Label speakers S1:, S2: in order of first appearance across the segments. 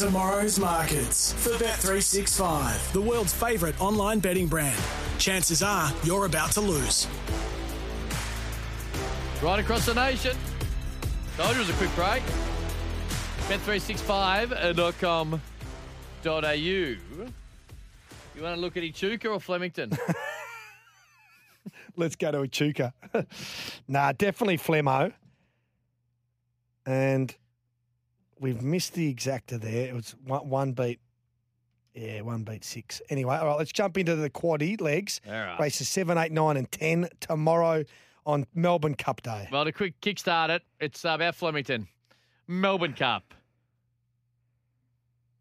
S1: Tomorrow's markets for Bet365, the world's favourite online betting brand. Chances are you're about to lose.
S2: Right across the nation. Told you it was a quick break. Bet365.com.au. You want to look at Echuca or Flemington?
S3: Let's go to Echuca. nah, definitely Flemo. And we've missed the exacta there. It was one, one beat. Yeah, one beat six. Anyway, all right, let's jump into the quaddy legs.
S2: All right.
S3: Races seven, eight, nine, and 10 tomorrow on Melbourne Cup Day.
S2: Well, to quick kickstart it, it's uh, about Flemington. Melbourne Cup.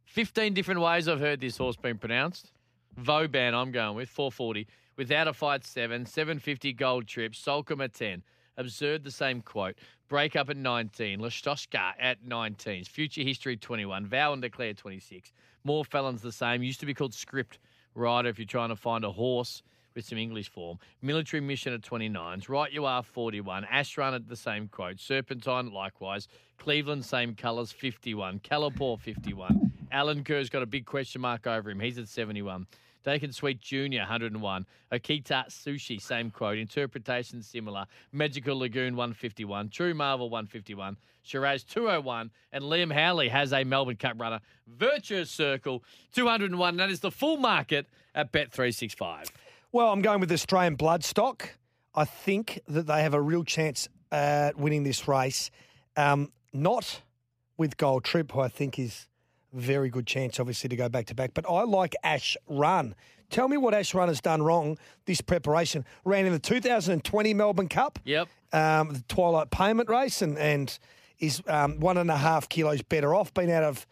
S2: 15 different ways I've heard this horse being pronounced. Vauban, I'm going with 440. Without a fight, 7. 750 gold trip. Soulcombe at 10. Absurde, the same quote. Break up at 19. Lastotchka at 19. Future History 21. Vow and Declare 26. More Felons the same. Used to be called Script Rider if you're trying to find a horse with some English form. Military Mission at 29s. Right You Are 41. Ashrun at the same quote. Serpentine likewise. Cleveland same colours 51. Kalapour 51. Alenquer's got a big question mark over him. He's at 71. Daqiansweet Jr. 101. Okita Soushi same quote. Interpretation similar. Magical Lagoon 151. True Marvel 151. Sheraz 201. And Liam Howley has a Melbourne Cup runner. Virtuous Circle 201. That is the full market at Bet365.
S3: Well, I'm going with Australian Bloodstock. I think that they have a real chance at winning this race. Um, not with Gold Trip, who I think is very good chance, obviously, to go back to back. But I like Ash Run. Tell me what Ashrun has done wrong this preparation. Ran in the 2020 Melbourne Cup,
S2: Yep.
S3: um, the Twilight Payment race, and and is um, one and a half kilos better off. Been out of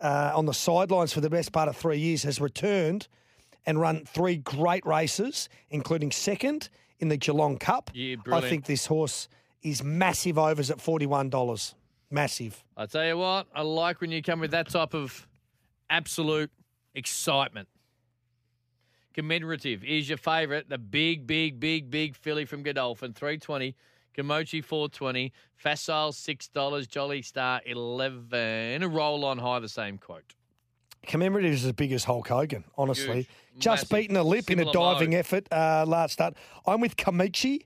S3: uh, on the sidelines for the best part of three years. Has returned and run three great races, including second in the Geelong Cup.
S2: Yeah, brilliant.
S3: I think this horse is massive overs at forty one dollars. Massive.
S2: I tell you what, I like when you come with that type of absolute excitement. Commemorative is your favourite, the big, big, big, big filly from Godolphin, 320. Kamochi 420, Facile $6, Jolly Star 11, A roll on high, the same quote.
S3: Commemorative is as big as Hulk Hogan, honestly.
S2: Huge.
S3: Just
S2: Massive.
S3: beaten a lip in a diving
S2: mode.
S3: effort uh, last start. I'm with Kamichi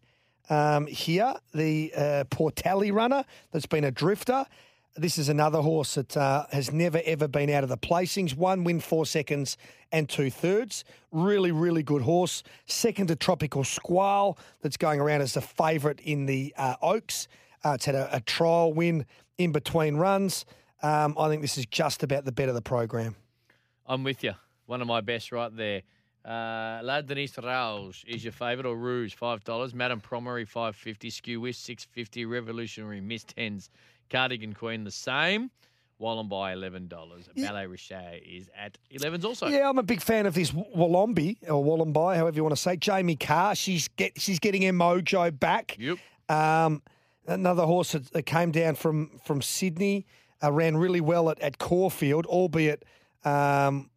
S3: um, here, the uh, Portelli runner that's been a drifter. This is another horse that uh, has never ever been out of the placings. One win, four seconds and two thirds. Really, really good horse. Second to Tropical Squall, that's going around as the favourite in the uh, Oaks. Uh, it's had a, a trial win in between runs. Um, I think this is just about the bet of the program.
S2: I'm with you. One of my best right there. Uh, La Denise Rouge is your favourite, or Rouge, five dollars. Madame Pommery, five fifty. Skew Wiff, six fifty. Revolutionary Miss tens. Cardigan Queen, the same. Wollombi, eleven dollars. Ballet Richet is at elevens also.
S3: Yeah, I'm a big fan of this Wollombi or Wollombi, however you want to say. Jamie Kah, she's get she's getting her mojo back.
S2: Yep.
S3: Um, another horse that, came down from from Sydney uh, ran really well at, at Caulfield, albeit um,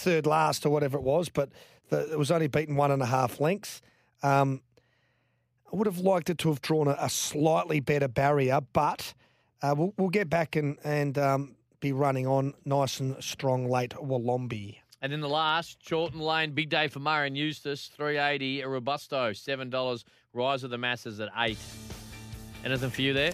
S3: third last or whatever it was, but the, it was only beaten one and a half lengths. Um, I would have liked it to have drawn a, a slightly better barrier, but uh, we'll, we'll get back and and um, be running on nice and strong late Wollombi.
S2: And then the last, Chorlton Lane, big day for Murray and Eustace, 380. A Robusto, $7. Rise of the Masses at 8 Anything for you there?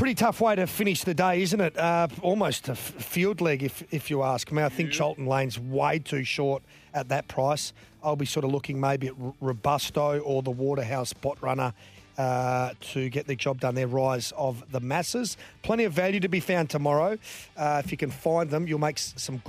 S3: Pretty tough way to finish the day, isn't it? Uh, almost a f- field leg, if if you ask me. I think Chorlton Lane's way too short at that price. I'll be sort of looking maybe at Robusto or the Waterhouse Bott Runner uh, to get the job done there. Rise of the masses. Plenty of value to be found tomorrow. Uh, if you can find them, you'll make some good.